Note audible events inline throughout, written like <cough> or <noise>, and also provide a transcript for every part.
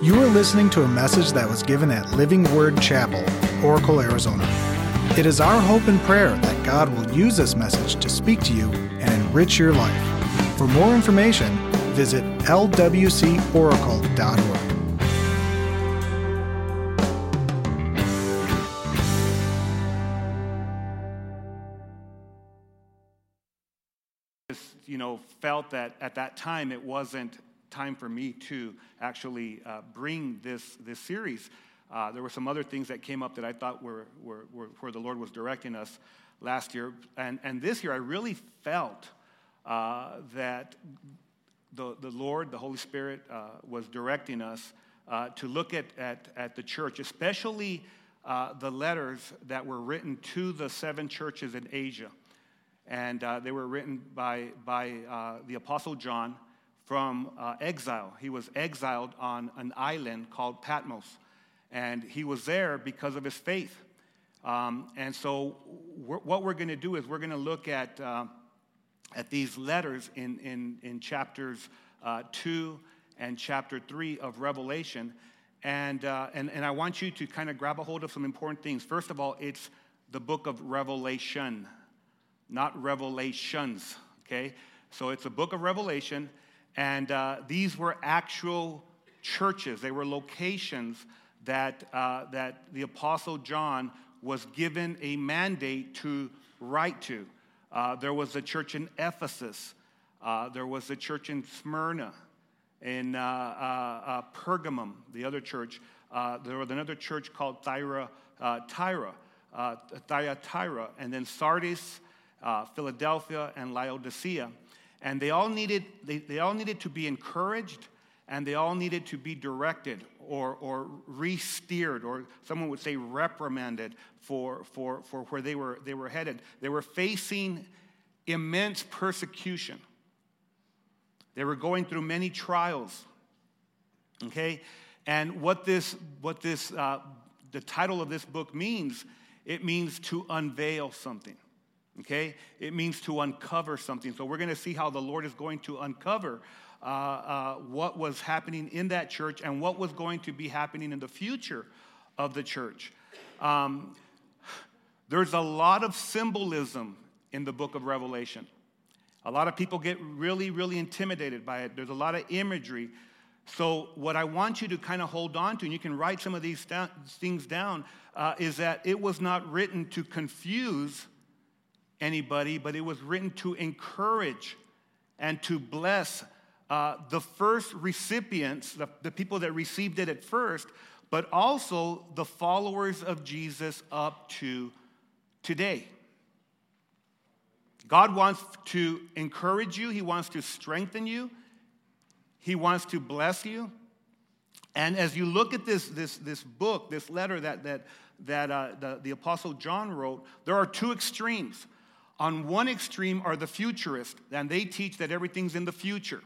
You are listening to a message that was given at Living Word Chapel, Oracle, Arizona. It is our hope and prayer that God will use this message to speak to you and enrich your life. For more information, visit lwcoracle.org. you know, felt that at that time it wasn't time for me to actually uh, bring this, this series. Uh, there were some other things that came up that I thought were, were, were where the Lord was directing us last year. And, and this year, I really felt uh, that the, the Lord, the Holy Spirit, uh, was directing us uh, to look at, at, at the church, especially uh, the letters that were written to the seven churches in Asia and they were written by, by the Apostle John from uh, exile. He was exiled on an island called Patmos, and he was there because of his faith. Um, and so, we're, what we're going to do is we're going to look at, uh, at these letters in, in, in chapters uh, 2 and chapter 3 of Revelation. And, uh, and, and I want you to kind of grab a hold of some important things. First of all, it's the book of Revelation not revelations, okay? So it's a book of Revelation, and uh, these were actual churches. They were locations that, uh, that the Apostle John was given a mandate to write to. Uh, there was a church in Ephesus, uh, there was a church in Smyrna, in uh, uh, Pergamum, the other church. there was another church called Thyra, Tyra, Thyatira, and then Sardis Philadelphia, and Laodicea. And they all, needed, they, they all needed to be encouraged and they all needed to be directed or, or re-steered, or someone would say reprimanded for, for, for where they were, they were headed. They were facing immense persecution. They were going through many trials. Okay? And what this, what this, uh, the title of this book means, it means to unveil something okay? It means to uncover something. So we're going to see how the Lord is going to uncover uh, uh, what was happening in that church and what was going to be happening in the future of the church. Um, there's a lot of symbolism in the book of Revelation. A lot of people get really, really intimidated by it. There's a lot of imagery. So, what I want you to kind of hold on to, and you can write some of these things down, uh, is that it was not written to confuse anybody, but it was written to encourage and to bless uh, the first recipients, the, the people that received it at first, but also the followers of Jesus up to today. God wants to encourage you, He wants to strengthen you, He wants to bless you. And as you look at this, this, this book, this letter that, that, that uh, the, the Apostle John wrote, there are two extremes. On one extreme are the futurists, and they teach that everything's in the future.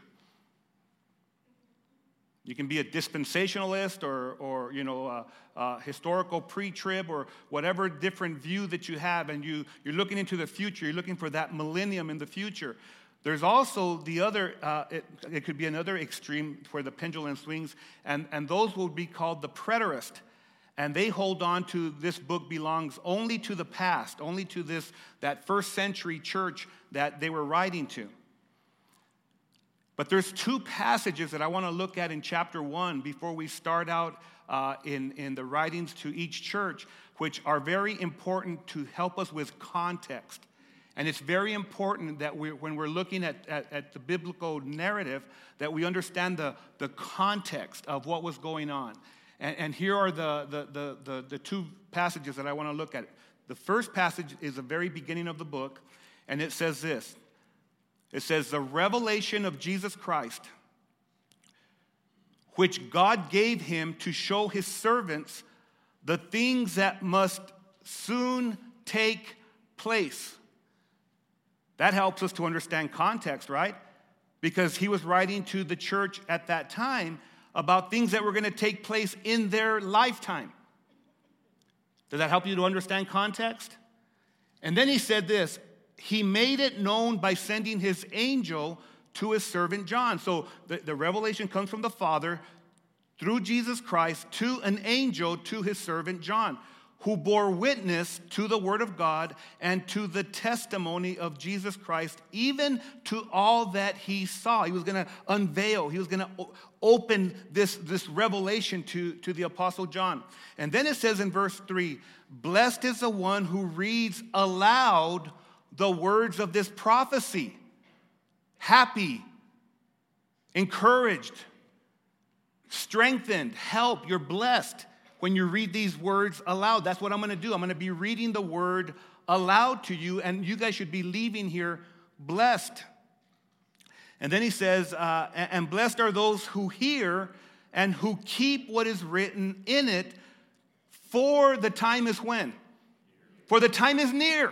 You can be a dispensationalist or, or you know, a, a historical pre-trib or whatever different view that you have, and you, you're looking into the future. You're looking for that millennium in the future. There's also the other, uh, it, it, could be another extreme where the pendulum swings, and, and those will be called the preterist and they hold on to this book belongs only to the past, only to this that first century church that they were writing to. But there's two passages that I want to look at in chapter one before we start out uh, in, in the writings to each church, which are very important to help us with context. And it's very important that we, when we're looking at, at, at, the biblical narrative, that we understand the, the context of what was going on. And, and here are the, the, the, the, the two passages that I want to look at. The first passage is the very beginning of the book, and it says this it says, The revelation of Jesus Christ, which God gave him to show his servants the things that must soon take place. That helps us to understand context, right? Because he was writing to the church at that time about things that were going to take place in their lifetime. Does that help you to understand context? And then he said this He made it known by sending his angel to his servant John. So the, the revelation comes from the Father through Jesus Christ to an angel to his servant John, who bore witness to the word of God and to the testimony of Jesus Christ, even to all that he saw. He was going to unveil, he was going to open this, this revelation to, to the Apostle John. And then it says in verse 3 Blessed is the one who reads aloud the words of this prophecy. Happy, encouraged, strengthened, help, you're blessed when you read these words aloud. That's what I'm going to do. I'm going to be reading the word aloud to you, and you guys should be leaving here blessed. And then he says, uh, and blessed are those who hear and who keep what is written in it, for the time is when? For the time is near.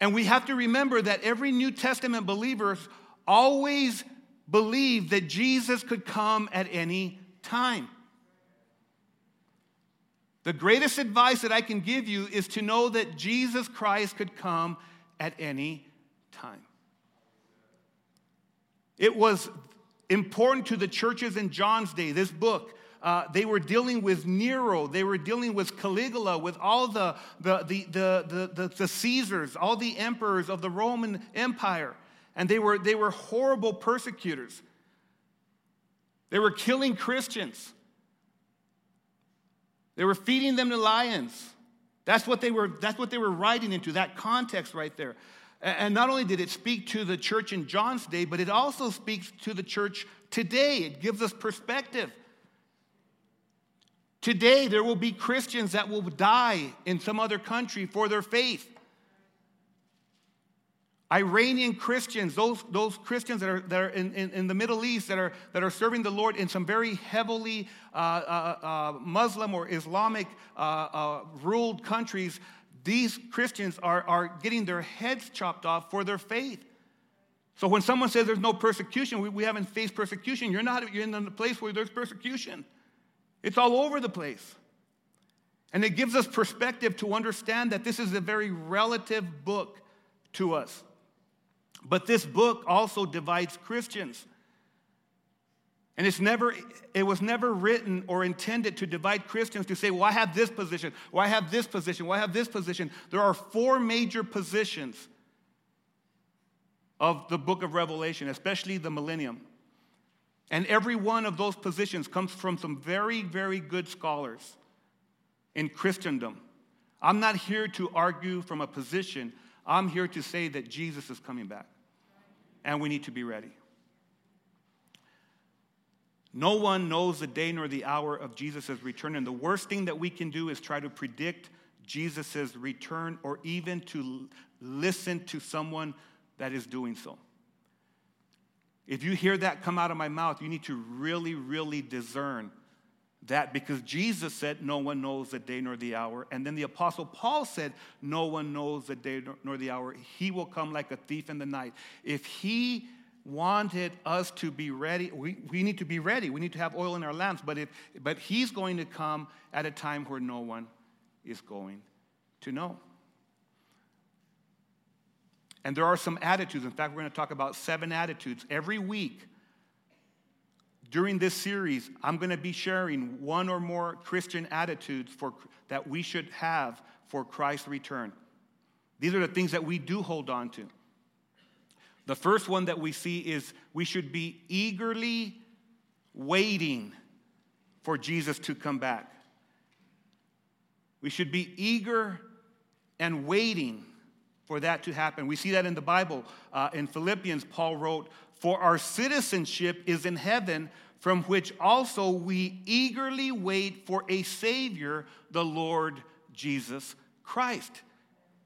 And we have to remember that every New Testament believer always believed that Jesus could come at any time. The greatest advice that I can give you is to know that Jesus Christ could come at any time. It was important to the churches in John's day, this book. Uh, they were dealing with Nero, they were dealing with Caligula, with all the, the, the, the, the, the Caesars, all the emperors of the Roman Empire. And they were, they were horrible persecutors. They were killing Christians. They were feeding them to lions. That's what they were, that's what they were writing into, that context right there. And not only did it speak to the church in John's day, but it also speaks to the church today. It gives us perspective. Today, there will be Christians that will die in some other country for their faith. Iranian Christians, those, those Christians that are, that are in, in, in, the Middle East that are, that are serving the Lord in some very heavily uh, uh, uh, Muslim or Islamic uh, uh, ruled countries, these Christians are, are getting their heads chopped off for their faith. So when someone says there's no persecution, we, we haven't faced persecution, you're not you're in a place where there's persecution. It's all over the place. And it gives us perspective to understand that this is a very relative book to us. But this book also divides Christians. And it's never, it was never written or intended to divide Christians to say, well, I have this position, or I have this position, or I have this position. There are four major positions of the book of Revelation, especially the millennium. And every one of those positions comes from some very, very good scholars in Christendom. I'm not here to argue from a position, I'm here to say that Jesus is coming back and we need to be ready. No one knows the day nor the hour of Jesus' return, and the worst thing that we can do is try to predict Jesus' return or even to listen to someone that is doing so. If you hear that come out of my mouth, you need to really, really discern that because Jesus said, No one knows the day nor the hour. And then the Apostle Paul said, No one knows the day nor the hour. He will come like a thief in the night. If he wanted us to be ready, we, we need to be ready. We need to have oil in our lamps. But, if, but he's going to come at a time where no one is going to know. And there are some attitudes. In fact, we're going to talk about seven attitudes every week during this series, I'm going to be sharing one or more Christian attitudes for, that we should have for Christ's return. These are the things that we do hold on to. The first one that we see is we should be eagerly waiting for Jesus to come back. We should be eager and waiting for that to happen. We see that in the Bible. Uh, in Philippians, Paul wrote, For our citizenship is in heaven from which also we eagerly wait for a Savior, the Lord Jesus Christ.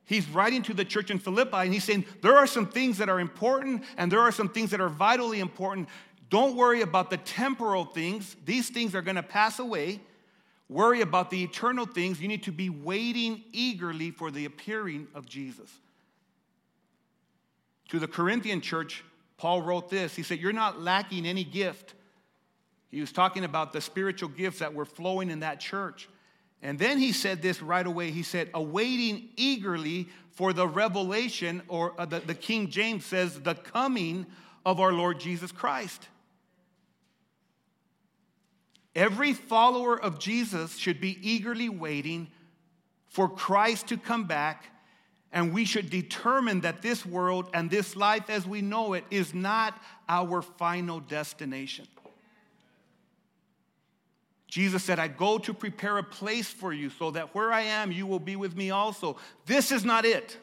He's writing to the church in Philippi and he's saying, There are some things that are important and there are some things that are vitally important. Don't worry about the temporal things, these things are going to pass away. Worry about the eternal things. You need to be waiting eagerly for the appearing of Jesus. To the Corinthian church, Paul wrote this He said, You're not lacking any gift he was talking about the spiritual gifts that were flowing in that church. And then he said this right away. He said, awaiting eagerly for the revelation, or uh, the, the King James says, the coming of our Lord Jesus Christ. Every follower of Jesus should be eagerly waiting for Christ to come back, and we should determine that this world and this life as we know it is not our final destination. Jesus said, I go to prepare a place for you so that where I am, you will be with me also. This is not it.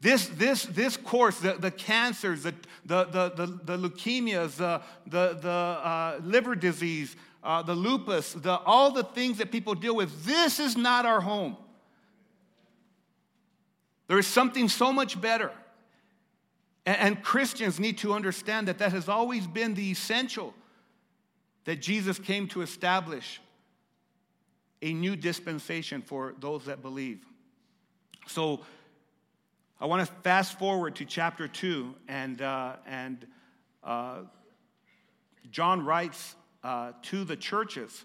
This, this, this course, the, the cancers, the, the, the, the, leukemias, the, the, the uh, liver disease, uh, the lupus, the, all the things that people deal with, this is not our home. There is something so much better. And, and Christians need to understand that that has always been the essential that Jesus came to establish a new dispensation for those that believe. So I want to fast forward to chapter 2, and, uh, and uh, John writes uh, to the churches,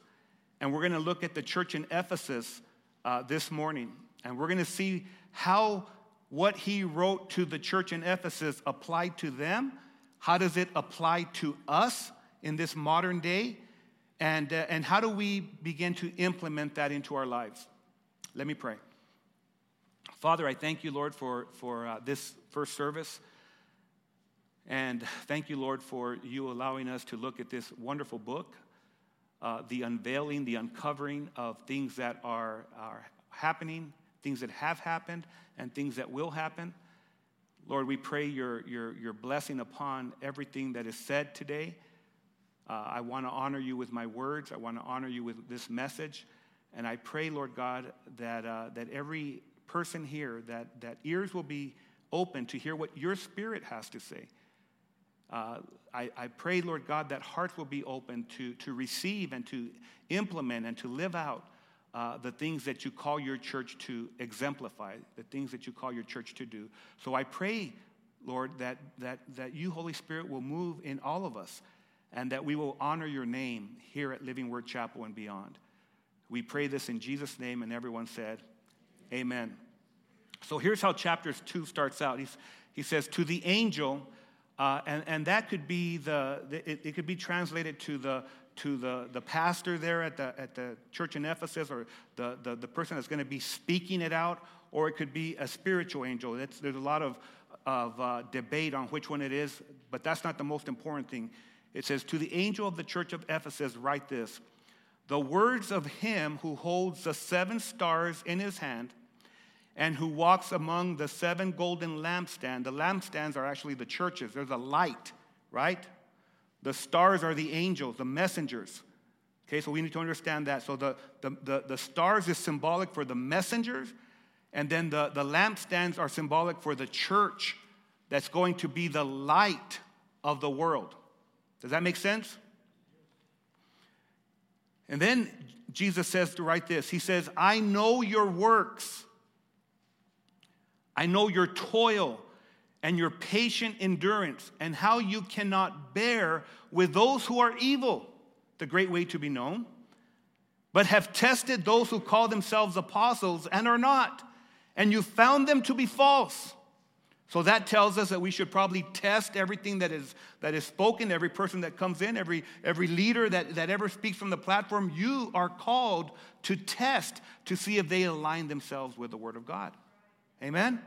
and we're going to look at the church in Ephesus uh, this morning, and we're going to see how what he wrote to the church in Ephesus applied to them. How does it apply to us? In this modern day? And, uh, and how do we begin to implement that into our lives? Let me pray. Father, I thank you, Lord, for, for uh, this first service. And thank you, Lord, for you allowing us to look at this wonderful book, uh, the unveiling, the uncovering of things that are, are happening, things that have happened, and things that will happen. Lord, we pray your, your, your blessing upon everything that is said today. Uh, I want to honor you with my words. I want to honor you with this message. And I pray, Lord God, that, uh, that every person here, that, that ears will be open to hear what your spirit has to say. Uh, I, I pray, Lord God, that hearts will be open to, to receive and to implement and to live out uh, the things that you call your church to exemplify, the things that you call your church to do. So I pray, Lord, that, that, that you, Holy Spirit, will move in all of us and that we will honor your name here at Living Word Chapel and beyond. We pray this in Jesus' name, and everyone said, Amen. So here's how chapter 2 starts out. He's, he says, To the angel, uh, and, and that could be the, the it, it, could be translated to the to the, the pastor there at the, at the church in Ephesus or the, the, the person that's going to be speaking it out, or it could be a spiritual angel. There's a lot of, of uh, debate on which one it is, but that's not the most important thing. It says, To the angel of the church of Ephesus, write this The words of him who holds the seven stars in his hand and who walks among the seven golden lampstands. The lampstands are actually the churches, there's a light, right? The stars are the angels, the messengers. Okay, so we need to understand that. So the, the, the, the stars is symbolic for the messengers, and then the, the lampstands are symbolic for the church that's going to be the light of the world. Does that make sense? And then Jesus says to write this He says, I know your works, I know your toil and your patient endurance, and how you cannot bear with those who are evil, the great way to be known, but have tested those who call themselves apostles and are not, and you found them to be false. So that tells us that we should probably test everything that is, that is spoken, every person that comes in, every, every leader that, that ever speaks from the platform. You are called to test to see if they align themselves with the Word of God. Amen?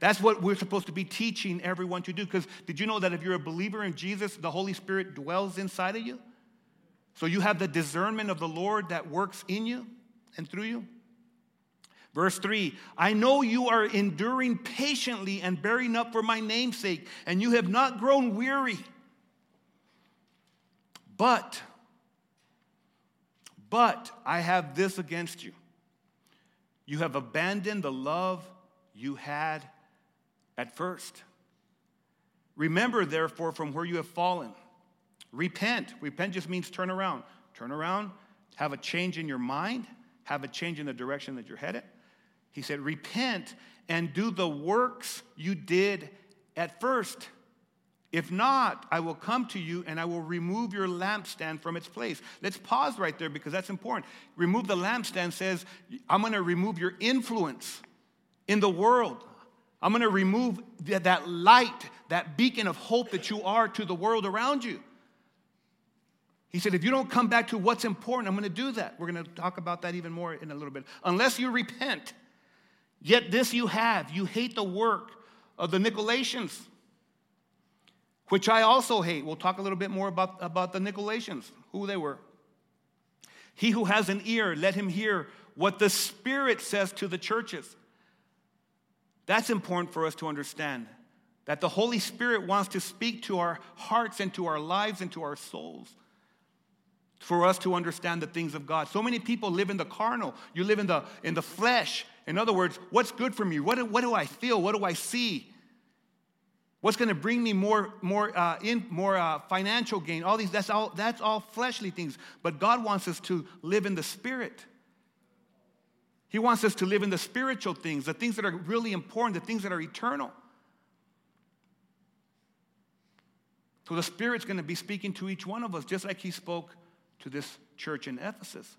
That's what we're supposed to be teaching everyone to do. Because did you know that if you're a believer in Jesus, the Holy Spirit dwells inside of you? So you have the discernment of the Lord that works in you and through you. Verse 3 I know you are enduring patiently and bearing up for my namesake, and you have not grown weary. But, but I have this against you. You have abandoned the love you had at first. Remember, therefore, from where you have fallen. Repent. Repent just means turn around. Turn around, have a change in your mind, have a change in the direction that you're headed. He said, Repent and do the works you did at first. If not, I will come to you and I will remove your lampstand from its place. Let's pause right there because that's important. Remove the lampstand says, I'm going to remove your influence in the world. I'm going to remove that light, that beacon of hope that you are to the world around you. He said, if you don't come back to what's important, I'm going to do that. We're going to talk about that even more in a little bit. Unless you repent, yet this you have you hate the work of the Nicolaitans, which I also hate. We'll talk a little bit more about, about the Nicolaitans, who they were. He who has an ear, let him hear what the Spirit says to the churches. That's important for us to understand that the Holy Spirit wants to speak to our hearts and to our lives and to our souls for us to understand the things of God. So many people live in the carnal, you live in the, in the flesh. In other words, what's good for me? What do, what do I feel? What do I see? What's going to bring me more, more, uh, in, more uh, financial gain? All these, that's all, that's all fleshly things. But God wants us to live in the spirit. He wants us to live in the spiritual things, the things that are really important, the things that are eternal. So the Spirit's going to be speaking to each one of us, just like He spoke to this church in Ephesus.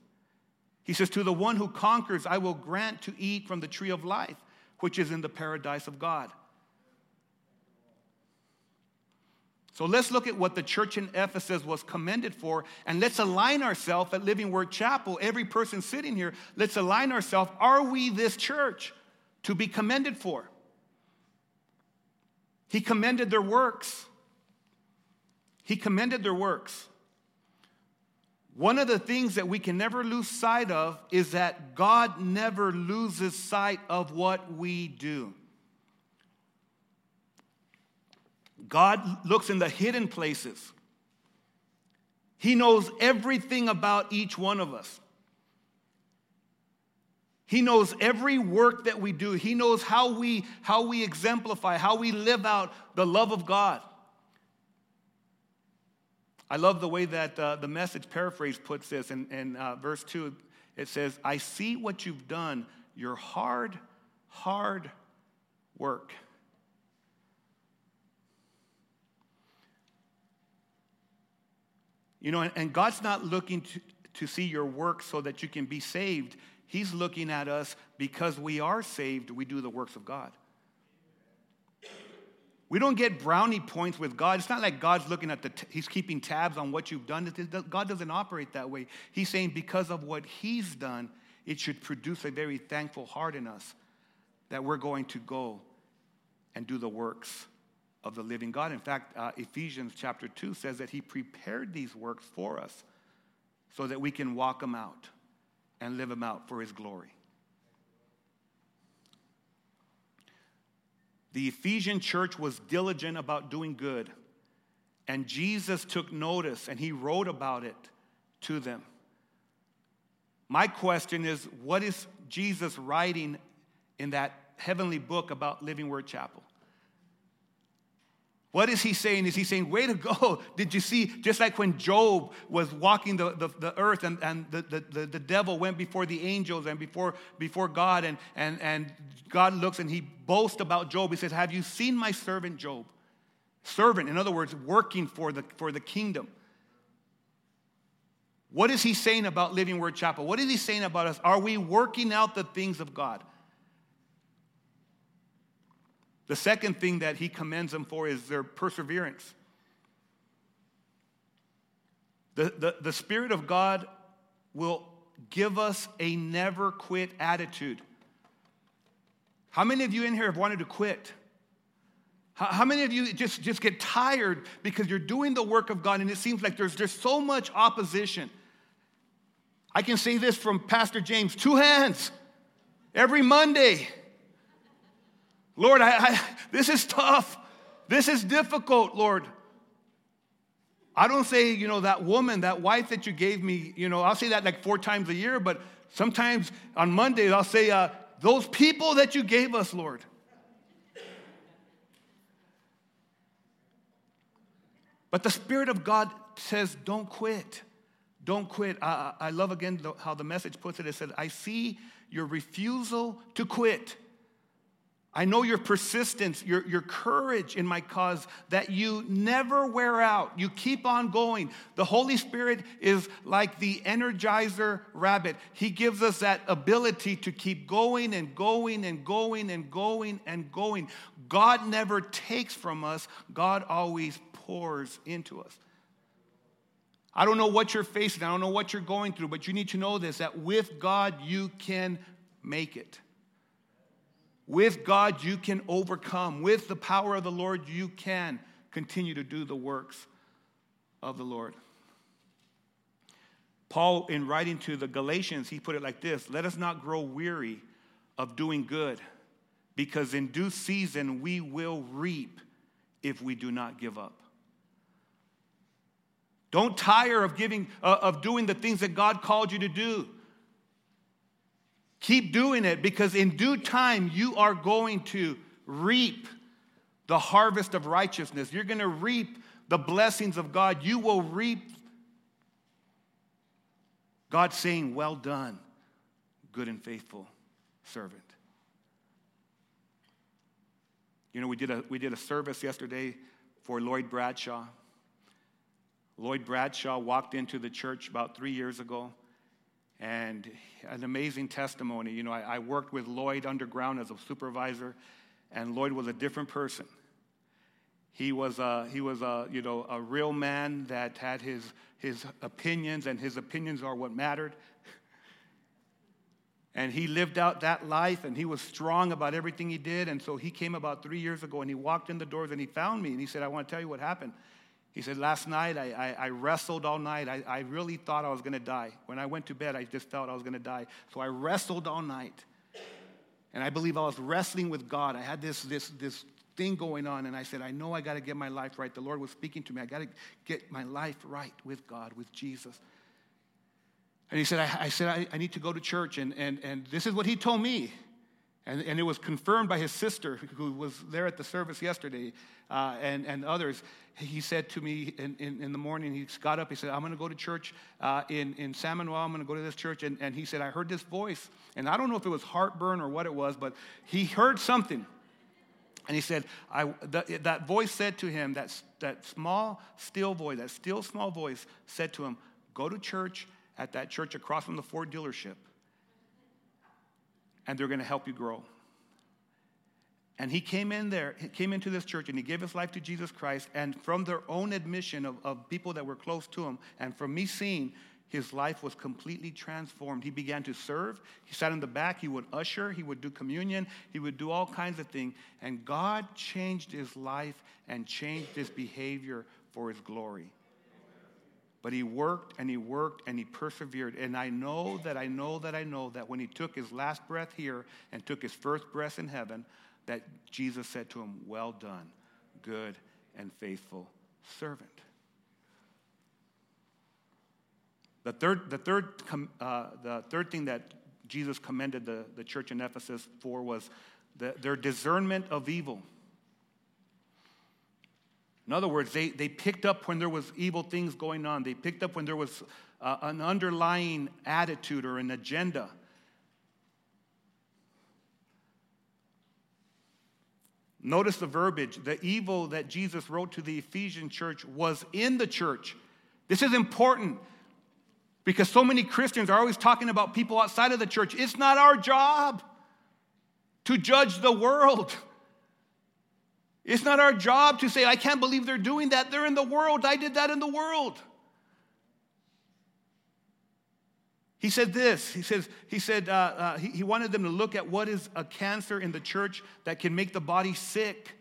He says, To the one who conquers, I will grant to eat from the tree of life, which is in the paradise of God. So let's look at what the church in Ephesus was commended for, and let's align ourselves at Living Word Chapel. Every person sitting here, let's align ourselves. Are we this church to be commended for? He commended their works. He commended their works. One of the things that we can never lose sight of is that God never loses sight of what we do. God looks in the hidden places. He knows everything about each one of us. He knows every work that we do. He knows how we, how we exemplify, how we live out the love of God. I love the way that uh, the message paraphrase puts this in, in uh, verse 2. It says, I see what you've done, your hard, hard work. You know, and, and God's not looking to, to see your work so that you can be saved. He's looking at us because we are saved, we do the works of God. We don't get brownie points with God. It's not like God's looking at the, t- He's keeping tabs on what you've done. God doesn't operate that way. He's saying because of what He's done, it should produce a very thankful heart in us that we're going to go and do the works of the living God. In fact, uh, Ephesians chapter 2 says that He prepared these works for us so that we can walk them out and live them out for His glory. The Ephesian church was diligent about doing good, and Jesus took notice and He wrote about it to them. My question is what is Jesus writing in that heavenly book about Living Word Chapel? What is he saying? Is he saying, way to go? <laughs> Did you see, just like when Job was walking the, the, the earth and, and the, the, the devil went before the angels and before, before God, and, and, and God looks and he boasts about Job. He says, Have you seen my servant Job? Servant, in other words, working for the, for the kingdom. What is he saying about Living Word Chapel? What is he saying about us? Are we working out the things of God? The second thing that he commends them for is their perseverance. The, the, the Spirit of God will give us a never quit attitude. How many of you in here have wanted to quit? How, how many of you just, just get tired because you're doing the work of God and it seems like there's just so much opposition? I can say this from Pastor James two hands every Monday. Lord, I, I, this is tough. This is difficult, Lord. I don't say, you know, that woman, that wife that you gave me, you know, I'll say that like four times a year, but sometimes on Mondays I'll say, uh, those people that you gave us, Lord. But the Spirit of God says, don't quit. Don't quit. I, I love again how the message puts it. It says, I see your refusal to quit. I know your persistence, your, your courage in my cause, that you never wear out. You keep on going. The Holy Spirit is like the energizer rabbit. He gives us that ability to keep going and going and going and going and going. God never takes from us, God always pours into us. I don't know what you're facing, I don't know what you're going through, but you need to know this that with God, you can make it. With God, you can overcome. With the power of the Lord, you can continue to do the works of the Lord. Paul, in writing to the Galatians, he put it like this Let us not grow weary of doing good, because in due season we will reap if we do not give up. Don't tire of giving uh, of doing the things that God called you to do. Keep doing it because in due time you are going to reap the harvest of righteousness. You're going to reap the blessings of God. You will reap God saying, Well done, good and faithful servant. You know, we did a, we did a service yesterday for Lloyd Bradshaw. Lloyd Bradshaw walked into the church about three years ago and an amazing testimony. You know, I, I, worked with Lloyd underground as a supervisor, and Lloyd was a different person. He was a, he was a, you know, a real man that had his, his opinions, and his opinions are what mattered. <laughs> And he lived out that life, and he was strong about everything he did. And so he came about three years ago, and he walked in the doors, and he found me, and he said, I want to tell you what happened. He said, Last night I, I, I wrestled all night. I, I really thought I was going to die. When I went to bed, I just felt I was going to die. So I wrestled all night. And I believe I was wrestling with God. I had this, this, this thing going on, and I said, I know I got to get my life right. The Lord was speaking to me. I got to get my life right with God, with Jesus. And he said, I, I said, I, I, need to go to church. And, and, and this is what he told me. And, and it was confirmed by his sister, who was there at the service yesterday, uh, and, and others. He said to me in, in, in, the morning, he got up, he said, I'm going to go to church uh, in, in San Manuel. I'm going to go to this church. And, and he said, I heard this voice. And I don't know if it was heartburn or what it was, but he heard something. And he said, I, that, that voice said to him, that, that small, still voice, that still small voice said to him, Go to church at that church across from the Ford dealership and they're going to help you grow. And he came in there, he came into this church and he gave his life to Jesus Christ. And from their own admission of, of people that were close to him, and from me seeing, his life was completely transformed. He began to serve. He sat in the back. He would usher. He would do communion. He would do all kinds of things. And God changed his life and changed his behavior for his glory. But he worked and he worked and he persevered. And I know that I know that I know that when he took his last breath here and took his first breath in heaven, that Jesus said to him, Well done, good and faithful servant. The third, the third, uh, the third thing that Jesus commended the, the church in Ephesus for was the, their discernment of evil. In other words, they, they picked up when there was evil things going on. They picked up when there was uh, an underlying attitude or an agenda. Notice the verbiage. The evil that Jesus wrote to the Ephesian church was in the church. This is important because so many Christians are always talking about people outside of the church. It's not our job to judge the world. It's not our job to say, I can't believe they're doing that. They're in the world. I did that in the world. He said this. He says he said uh, uh, he, he wanted them to look at what is a cancer in the church that can make the body sick.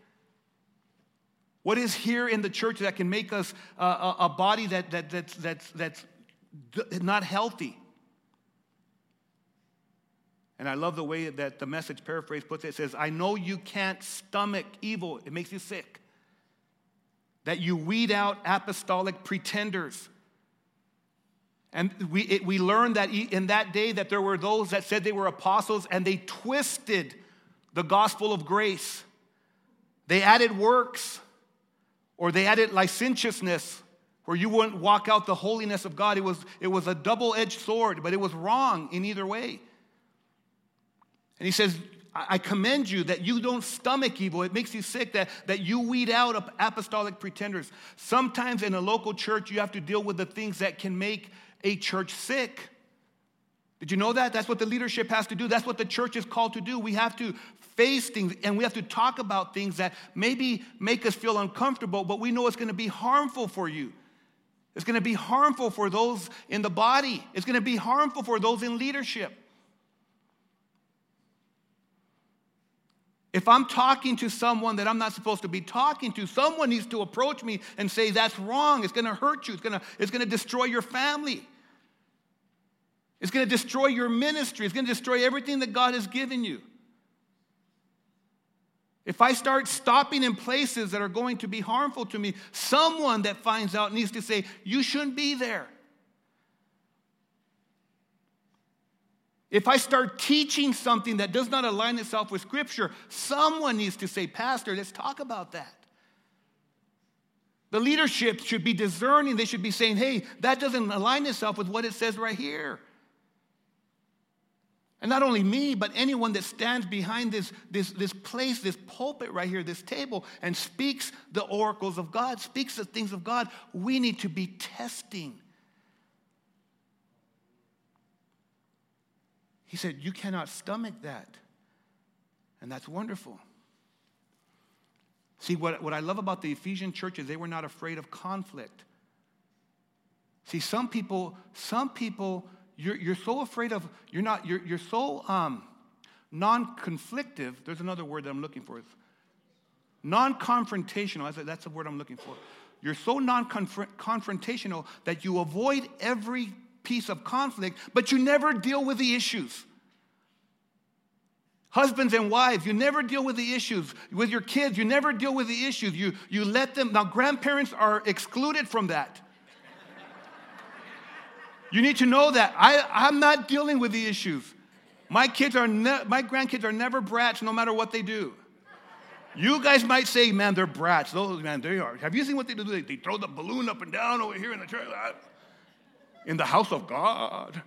What is here in the church that can make us uh, a, a, body that, that, that's, that's, that's not healthy? And I love the way that the message paraphrase puts it. It says, I know you can't stomach evil, it makes you sick. That you weed out apostolic pretenders. And we, it, we learned that in that day that there were those that said they were apostles and they twisted the gospel of grace. They added works or they added licentiousness where you wouldn't walk out the holiness of God. It was, it was a double edged sword, but it was wrong in either way. And he says, I commend you that you don't stomach evil. It makes you sick that, that you weed out apostolic pretenders. Sometimes in a local church, you have to deal with the things that can make a church sick. Did you know that? That's what the leadership has to do. That's what the church is called to do. We have to face things and we have to talk about things that maybe make us feel uncomfortable, but we know it's going to be harmful for you. It's going to be harmful for those in the body. It's going to be harmful for those in leadership. If I'm talking to someone that I'm not supposed to be talking to, someone needs to approach me and say, That's wrong. It's going to hurt you. It's going to, it's going to destroy your family. It's going to destroy your ministry. It's going to destroy everything that God has given you. If I start stopping in places that are going to be harmful to me, someone that finds out needs to say, You shouldn't be there. If I start teaching something that does not align itself with Scripture, someone needs to say, Pastor, let's talk about that. The leadership should be discerning. They should be saying, Hey, that doesn't align itself with what it says right here. And not only me, but anyone that stands behind this, this, this place, this pulpit right here, this table, and speaks the oracles of God, speaks the things of God, we need to be testing. He said, You cannot stomach that. And that's wonderful. See, what, what I love about the Ephesian church is they were not afraid of conflict. See, some people, some people you're, you're so afraid of, you're not, you're, you're so um, non conflictive. There's another word that I'm looking for. Non confrontational. That's the word I'm looking for. You're so non confrontational that you avoid every piece of conflict, but you never deal with the issues. Husbands and wives, you never deal with the issues. With your kids, you never deal with the issues. You, you let them, now, grandparents are excluded from that. You need to know that. I, I'm not dealing with the issues. My kids are ne- my grandkids are never brats no matter what they do. You guys might say, man, they're brats. Those, man, they are. Have you seen what they do? They, they throw the balloon up and down over here in the church, uh, in the house of God.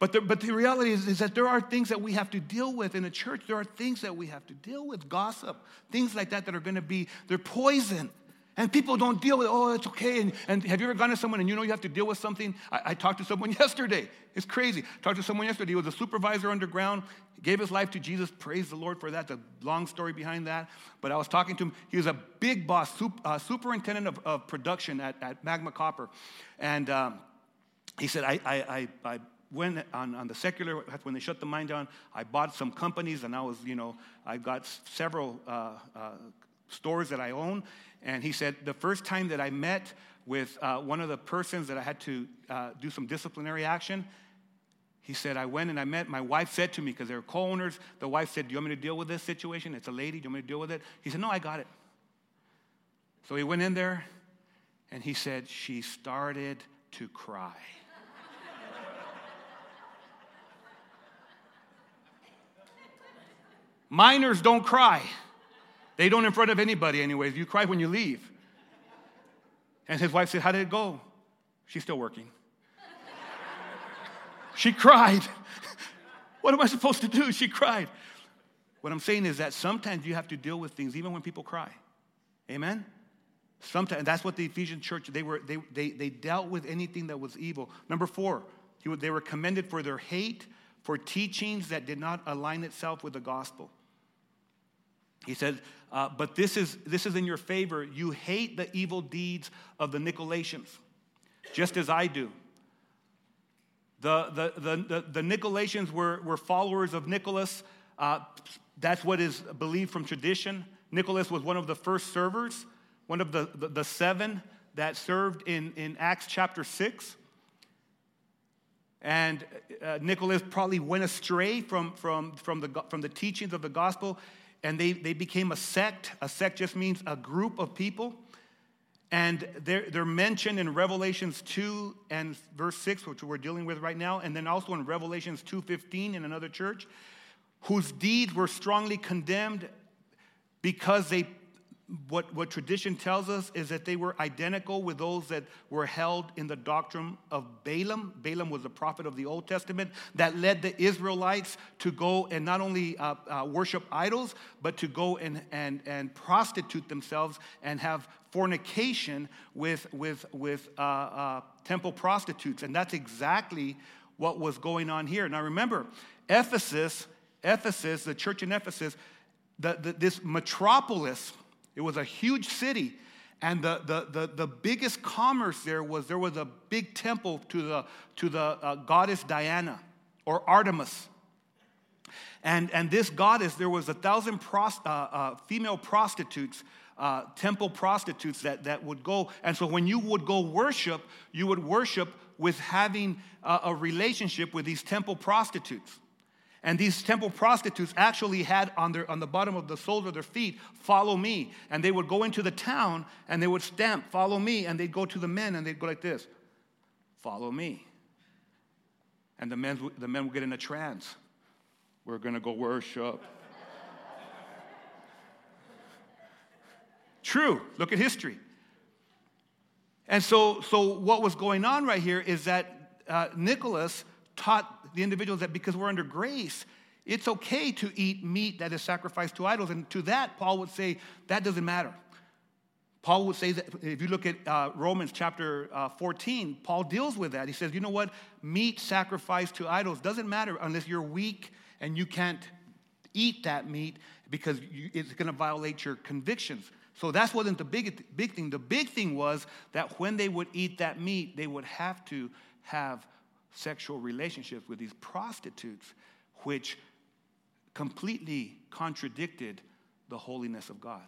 But the, but the reality is, is that there are things that we have to deal with in a church. There are things that we have to deal with, gossip, things like that that are going to be, they're poison. And people don't deal with, oh, it's okay. And, and have you ever gone to someone and you know you have to deal with something? I, I talked to someone <laughs> yesterday. It's crazy. talked to someone yesterday. He was a supervisor underground, gave his life to Jesus. Praise the Lord for that. The long story behind that. But I was talking to him. He was a big boss, uh, superintendent of, of, production at, at Magma Copper. And um, he said, I, I, I, I went on, on the secular, when they shut the mine down, I bought some companies and I was, you know, I got several uh, uh, stores that I own. And he said, the first time that I met with uh, one of the persons that I had to uh, do some disciplinary action, he said, I went and I met, my wife said to me, because they were co owners, the wife said, Do you want me to deal with this situation? It's a lady, do you want me to deal with it? He said, No, I got it. So he went in there and he said, She started to cry. <laughs> Miners don't cry. They don't in front of anybody, anyways. You cry when you leave. And his wife said, How did it go? She's still working. she cried. what am I supposed to do? She cried. What I'm saying is that sometimes you have to deal with things even when people cry. Amen? Sometimes that's what the Ephesian church they were they, they, they dealt with anything that was evil. Number four, they were commended for their hate for teachings that did not align itself with the gospel. He says, uh, but this is, this is in your favor. You hate the evil deeds of the Nicolaitans, just as I do. The, the, the, the, the Nicolaitans were, were followers of Nicholas. Uh, that's what is believed from tradition. Nicholas was one of the first servers, one of the, the, the seven that served in, in Acts chapter 6. And uh, Nicholas probably went astray from, from, from, the, from the teachings of the gospel and they, they became a sect. A sect just means a group of people. And they're, they're mentioned in Revelations 2 and verse 6, which we're dealing with right now, and then also in Revelations 2.15 in another church, whose deeds were strongly condemned because they what, what tradition tells us is that they were identical with those that were held in the doctrine of Balaam. Balaam was a prophet of the Old Testament that led the Israelites to go and not only uh, uh, worship idols, but to go and, and, and prostitute themselves and have fornication with, with, with uh, uh temple prostitutes. And that's exactly what was going on here. Now remember, Ephesus, Ephesus, the church in Ephesus, the, the, this metropolis It was a huge city. And the, the, the, the biggest commerce there was there was a big temple to the, to the uh, goddess Diana or Artemis. And, and this goddess, there was a thousand pros, uh, uh, female prostitutes, uh, temple prostitutes that, that would go. And so when you would go worship, you would worship with having a, a relationship with these temple prostitutes. And these temple prostitutes actually had on, their, on the bottom of the soles of their feet, follow me. And they would go into the town and they would stamp, follow me. And they'd go to the men and they'd go like this, follow me. And the men, the men would get in a trance. We're going to go worship. <laughs> True. Look at history. And so, so what was going on right here is that uh, Nicholas taught the individuals that because we're under grace, it's okay to eat meat that is sacrificed to idols. And to that, Paul would say that doesn't matter. Paul would say that if you look at uh, Romans chapter uh, 14, Paul deals with that. He says, you know what? Meat sacrificed to idols doesn't matter unless you're weak and you can't eat that meat because you, it's going to violate your convictions. So that wasn't the big, big thing. The big thing was that when they would eat that meat, they would have to have sexual relationships with these prostitutes, which completely contradicted the holiness of God.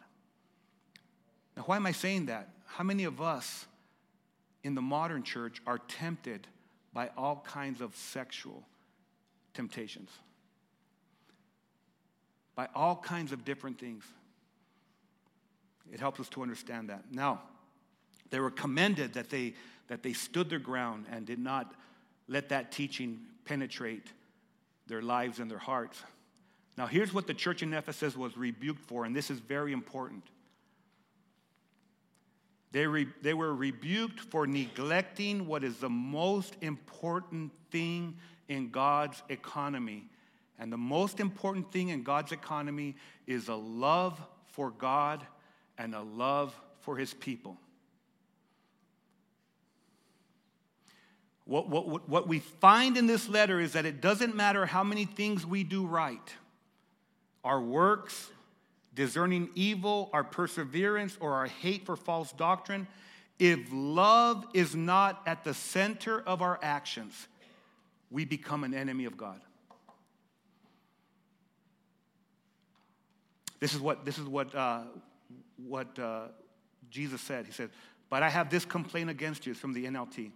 Now, why am I saying that? How many of us in the modern church are tempted by all kinds of sexual temptations? By all kinds of different things. It helps us to understand that. Now, they were commended that they, that they stood their ground and did not let that teaching penetrate their lives and their hearts. Now, here's what the church in Ephesus was rebuked for, and this is very important. They, re, they were rebuked for neglecting what is the most important thing in God's economy. And the most important thing in God's economy is a love for God and a love for his people. What, what, what we find in this letter is that it doesn't matter how many things we do right our works, discerning evil, our perseverance, or our hate for false doctrine if love is not at the center of our actions, we become an enemy of God. This is what, this is what, uh, what uh, Jesus said. He said, But I have this complaint against you. It's from the NLT.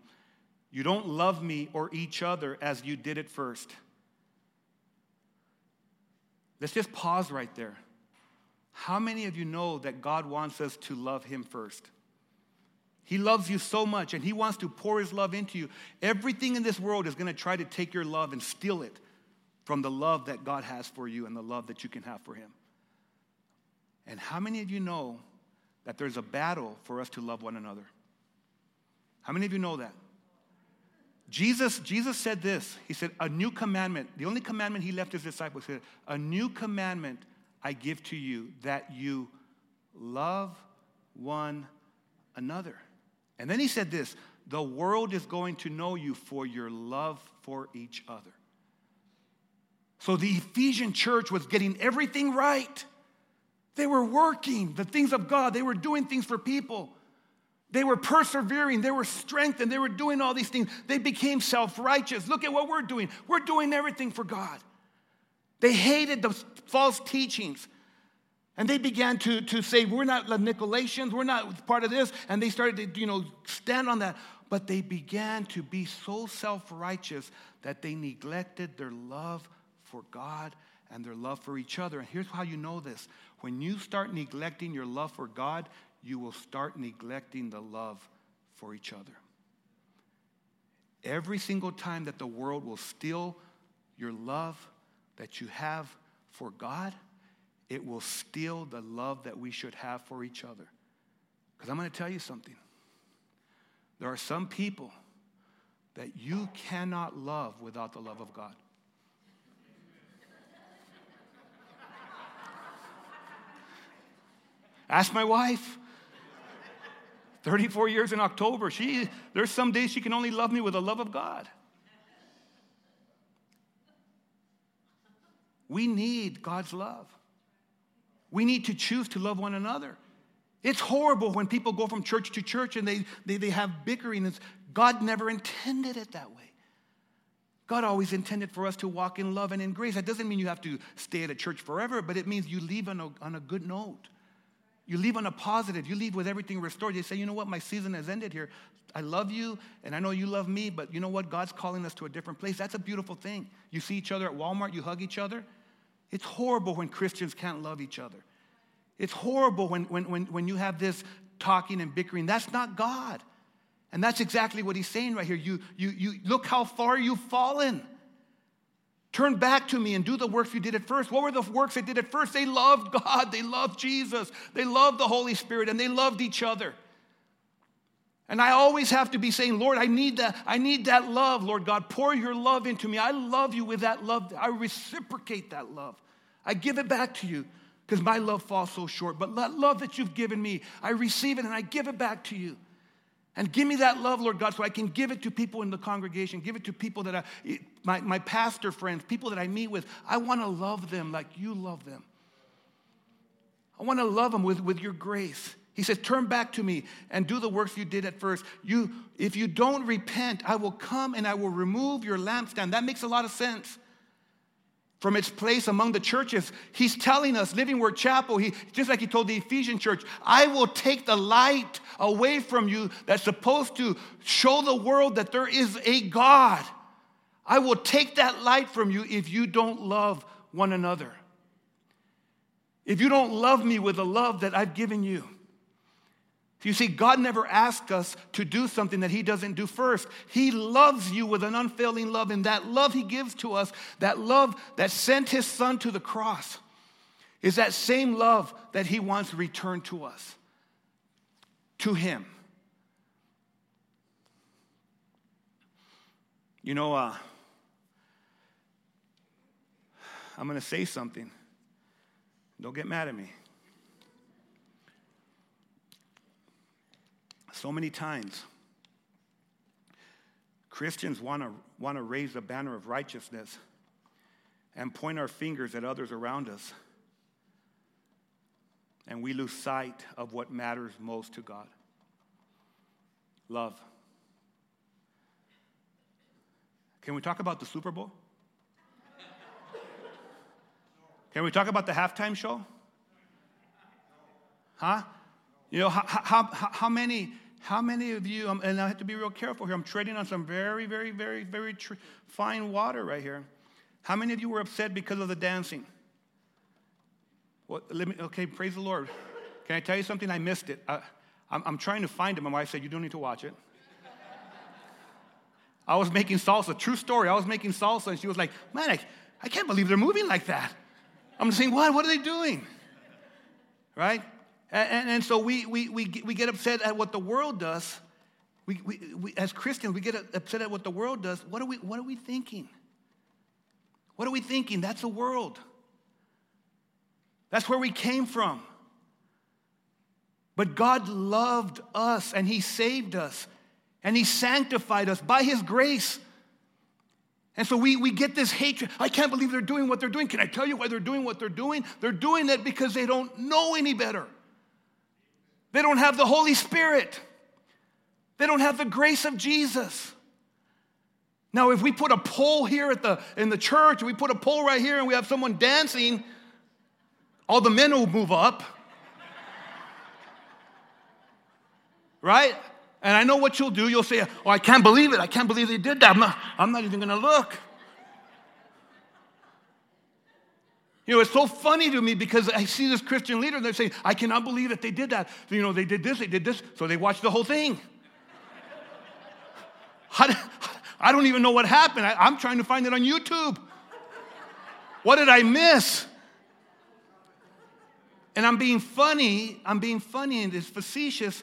You don't love me or each other as you did at first. Let's just pause right there. How many of you know that God wants us to love Him first? He loves you so much and He wants to pour His love into you. Everything in this world is going to try to take your love and steal it from the love that God has for you and the love that you can have for Him. And how many of you know that there's a battle for us to love one another? How many of you know that? Jesus, Jesus said this. He said, A new commandment, the only commandment he left his disciples, said, A new commandment I give to you that you love one another. And then he said this the world is going to know you for your love for each other. So the Ephesian church was getting everything right. They were working the things of God, they were doing things for people. They were persevering, they were strengthened, they were doing all these things. They became self righteous. Look at what we're doing. We're doing everything for God. They hated the false teachings. And they began to, to say, We're not Nicolaitans, we're not part of this. And they started to, you know, stand on that. But they began to be so self righteous that they neglected their love for God and their love for each other. And here's how you know this when you start neglecting your love for God, you will start neglecting the love for each other. Every single time that the world will steal your love that you have for God, it will steal the love that we should have for each other. Because I'm going to tell you something. There are some people that you cannot love without the love of God. Ask my wife. 34 years in October. She, there's some days she can only love me with the love of God. We need God's love. We need to choose to love one another. It's horrible when people go from church to church and they, they, they have bickering. It's, God never intended it that way. God always intended for us to walk in love and in grace. That doesn't mean you have to stay at a church forever, but it means you leave on a, on a good note. You leave on a positive. You leave with everything restored. You say, you know what, my season has ended here. I love you, and I know you love me, but you know what? God's calling us to a different place. That's a beautiful thing. You see each other at Walmart, you hug each other. It's horrible when Christians can't love each other. It's horrible when, when, when, when you have this talking and bickering. That's not God. And that's exactly what he's saying right here. You, you, you look how far you've fallen. Turn back to me and do the works you did at first. What were the works they did at first? They loved <laughs> God, they loved Jesus, they loved the Holy Spirit, and they loved each other. And I always have to be saying, Lord, I need that. I need that love, Lord God. Pour your love into me. I love you with that love. I reciprocate that love. I give it back to you because my love falls so short. But that love that you've given me, I receive it and I give it back to you. And give me that love, Lord God, so I can give it to people in the congregation, give it to people that I, my, my pastor friends, people that I meet with. I want to love them like you love them. I want to love them with, with your grace. He says, Turn back to me and do the works you did at first. You, if you don't repent, I will come and I will remove your lampstand. That makes a lot of sense from its place among the churches. He's telling us, Living Word Chapel, he, just like he told the Ephesian church, I will take the light away from you that's supposed to show the world that there is a God. I will take that light from you if you don't love one another. If you don't love me with the love that I've given you. You see, God never asked us to do something that He doesn't do first. He loves you with an unfailing love, and that love He gives to us, that love that sent His Son to the cross, is that same love that He wants returned to us, to Him. You know, uh, I'm going to say something. Don't get mad at me. So many times, Christians want to want to raise the banner of righteousness and point our fingers at others around us. And we lose sight of what matters most to God love. Can we talk about the Super Bowl? Can we talk about the halftime show? Huh? You know, how, how, how many how many of you, um, and I have to be real careful here, I'm treading on some very, very, very, very tr- fine water right here. How many of you were upset because of the dancing? Well, let me, okay, praise the Lord. Can I tell you something? I missed it. I, I'm, I'm trying to find it. My wife said, You don't need to watch it. I was making salsa. True story. I was making salsa, and she was like, Man, I, I can't believe they're moving like that. I'm saying, What? What are they doing? Right? And, and, and, so we, we, we, we get upset at what the world does. We, we, we, as Christians, we get upset at what the world does. What are, we, what are we thinking? What are we thinking? That's the world. That's where we came from. But God loved us and He saved us and He sanctified us by His grace. And so we, we get this hatred. I can't believe they're doing what they're doing. Can I tell you why they're doing what they're doing? They're doing it because they don't know any better. They don't have the Holy Spirit. They don't have the grace of Jesus. Now, if we put a pole here at the, in the church, we put a pole right here and we have someone dancing, all the men will move up. right? And I know what you'll do. You'll say, Oh, I can't believe it. I can't believe they did that. I'm not, I'm not even going to look. You know, it's so funny to me because I see this Christian leader and they say, I cannot believe that they did that. You know, they did this, they did this. So they watched the whole thing. <laughs> <laughs> I don't even know what happened. I, I'm trying to find it on YouTube. What did I miss? And I'm being funny. I'm being funny and it's facetious.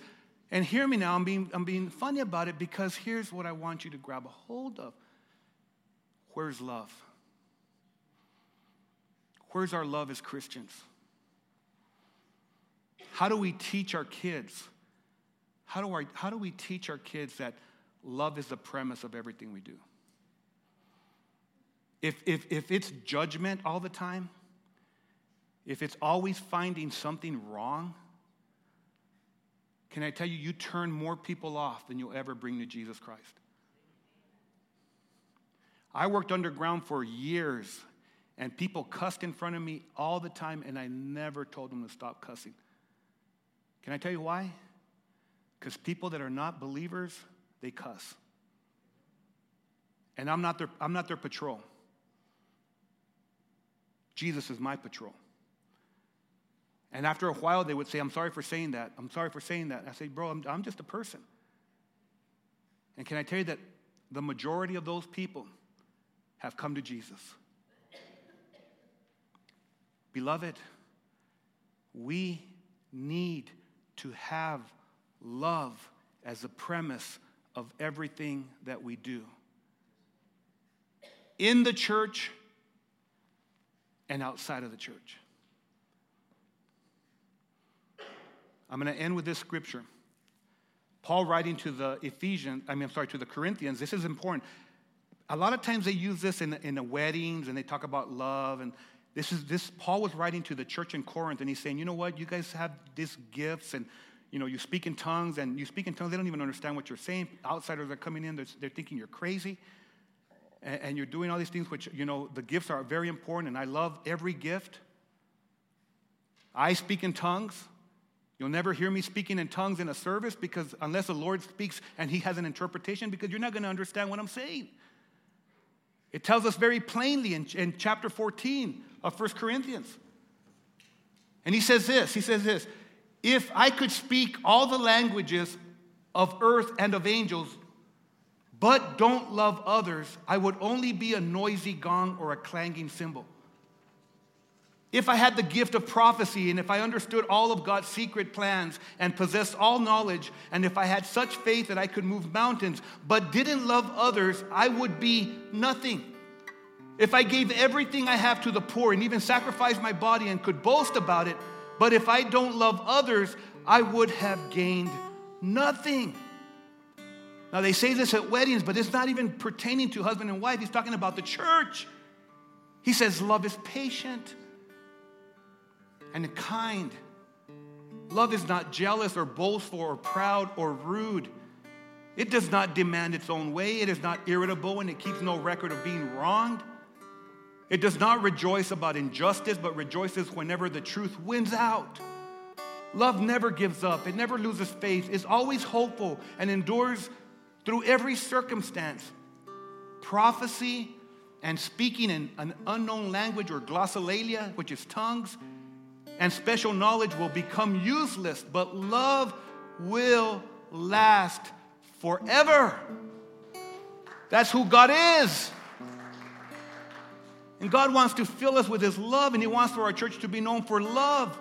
And hear me now, I'm being, I'm being funny about it because here's what I want you to grab a hold of. Where's love? Where's our love as Christians? How do we teach our kids? How do, our, how do we teach our kids that love is the premise of everything we do? If, if, if it's judgment all the time, if it's always finding something wrong, can I tell you, you turn more people off than you'll ever bring to Jesus Christ. I worked underground for years, and people cussed in front of me all the time, and I never told them to stop cussing. Can I tell you why? Because people that are not believers, they cuss. And I'm not their, I'm not their patrol. Jesus is my patrol. And after a while, they would say, I'm sorry for saying that. I'm sorry for saying that. I say, Bro, I'm, I'm just a person. And can I tell you that the majority of those people have come to Jesus? Beloved, we need to have love as the premise of everything that we do. In the church and outside of the church. I'm going to end with this scripture. Paul writing to the Ephesians, I mean, I'm sorry, to the Corinthians, this is important. A lot of times they use this in, in the weddings and they talk about love. And this is this, Paul was writing to the church in Corinth and he's saying, you know what, you guys have these gifts and you know, you speak in tongues and you speak in tongues, they don't even understand what you're saying. Outsiders are coming in, they're, they're thinking you're crazy. And, and you're doing all these things, which, you know, the gifts are very important and I love every gift. I speak in tongues. You'll never hear me speaking in tongues in a service because unless the Lord speaks and he has an interpretation, because you're not going to understand what I'm saying. It tells us very plainly in, in chapter 14 of 1 Corinthians. And he says this he says this if I could speak all the languages of earth and of angels, but don't love others, I would only be a noisy gong or a clanging cymbal. If I had the gift of prophecy and if I understood all of God's secret plans and possessed all knowledge, and if I had such faith that I could move mountains but didn't love others, I would be nothing. If I gave everything I have to the poor and even sacrificed my body and could boast about it, but if I don't love others, I would have gained nothing. Now, they say this at weddings, but it's not even pertaining to husband and wife. He's talking about the church. He says, Love is patient and kind. Love is not jealous or boastful or proud or rude. It does not demand its own way. It is not irritable and it keeps no record of being wronged. It does not rejoice about injustice, but rejoices whenever the truth wins out. Love never gives up, it never loses faith, is always hopeful, and endures through every circumstance. Prophecy and speaking in an unknown language or glossolalia, which is tongues, and special knowledge will become useless, but love will last forever. That's who God is. And God wants to fill us with His love, and He wants for our church to be known for love.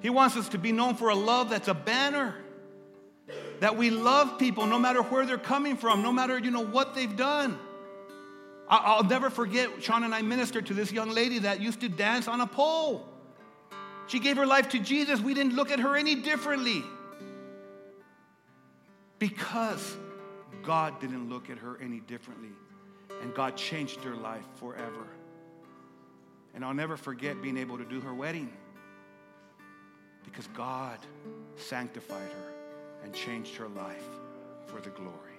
He wants us to be known for a love that's a banner. That we love people no matter where they're coming from, no matter you know what they've done. I'll never forget, Sean and I ministered to this young lady that used to dance on a pole. She gave her life to Jesus. We didn't look at her any differently because God didn't look at her any differently. And God changed her life forever. And I'll never forget being able to do her wedding because God sanctified her and changed her life for the glory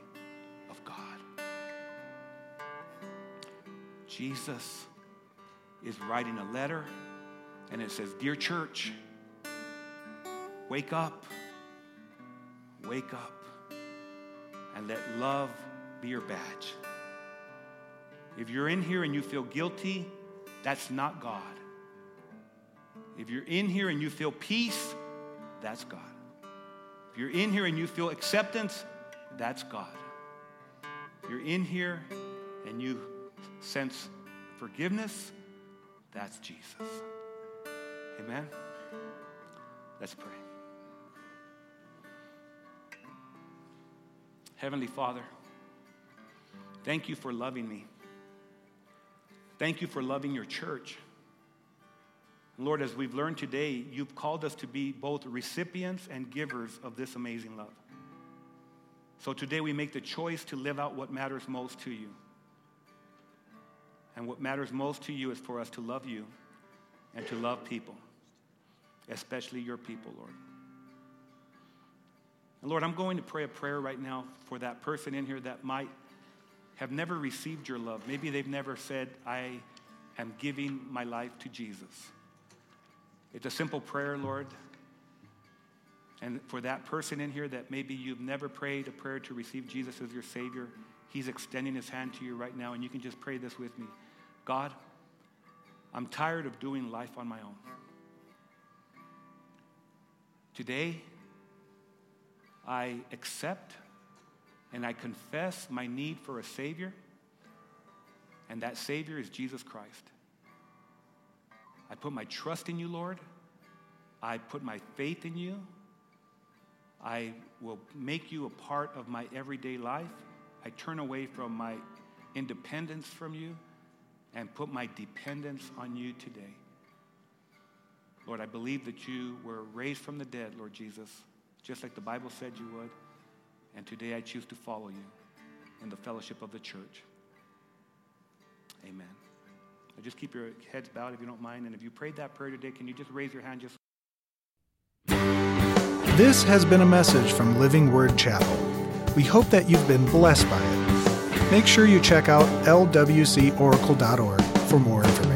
Jesus is writing a letter and it says, Dear church, wake up, wake up, and let love be your badge. If you're in here and you feel guilty, that's not God. If you're in here and you feel peace, that's God. If you're in here and you feel acceptance, that's God. If you're in here and you sense forgiveness, that's Jesus. Amen? Let's pray. Heavenly Father, thank you for loving me. Thank you for loving your church. Lord, as we've learned today, you've called us to be both recipients and givers of this amazing love. So today we make the choice to live out what matters most to you. And what matters most to you is for us to love you and to love people, especially your people, Lord. And Lord, I'm going to pray a prayer right now for that person in here that might have never received your love. Maybe they've never said, I am giving my life to Jesus. It's a simple prayer, Lord. And for that person in here that maybe you've never prayed a prayer to receive Jesus as your Savior, He's extending His hand to you right now, and you can just pray this with me God, I'm tired of doing life on my own. Today, I accept and I confess my need for a Savior, and that Savior is Jesus Christ. I put my trust in you, Lord. I put my faith in you. I will make you a part of my everyday life. I turn away from my independence from you and put my dependence on you today. Lord, I believe that you were raised from the dead, Lord Jesus, just like the Bible said you would. And today I choose to follow you in the fellowship of the church. Amen. Now just keep your heads bowed if you don't mind. And if you prayed that prayer today, can you just raise your hand just This has been a message from Living Word Chapel. We hope that you've been blessed by it. Make sure you check out lwcoracle.org for more information.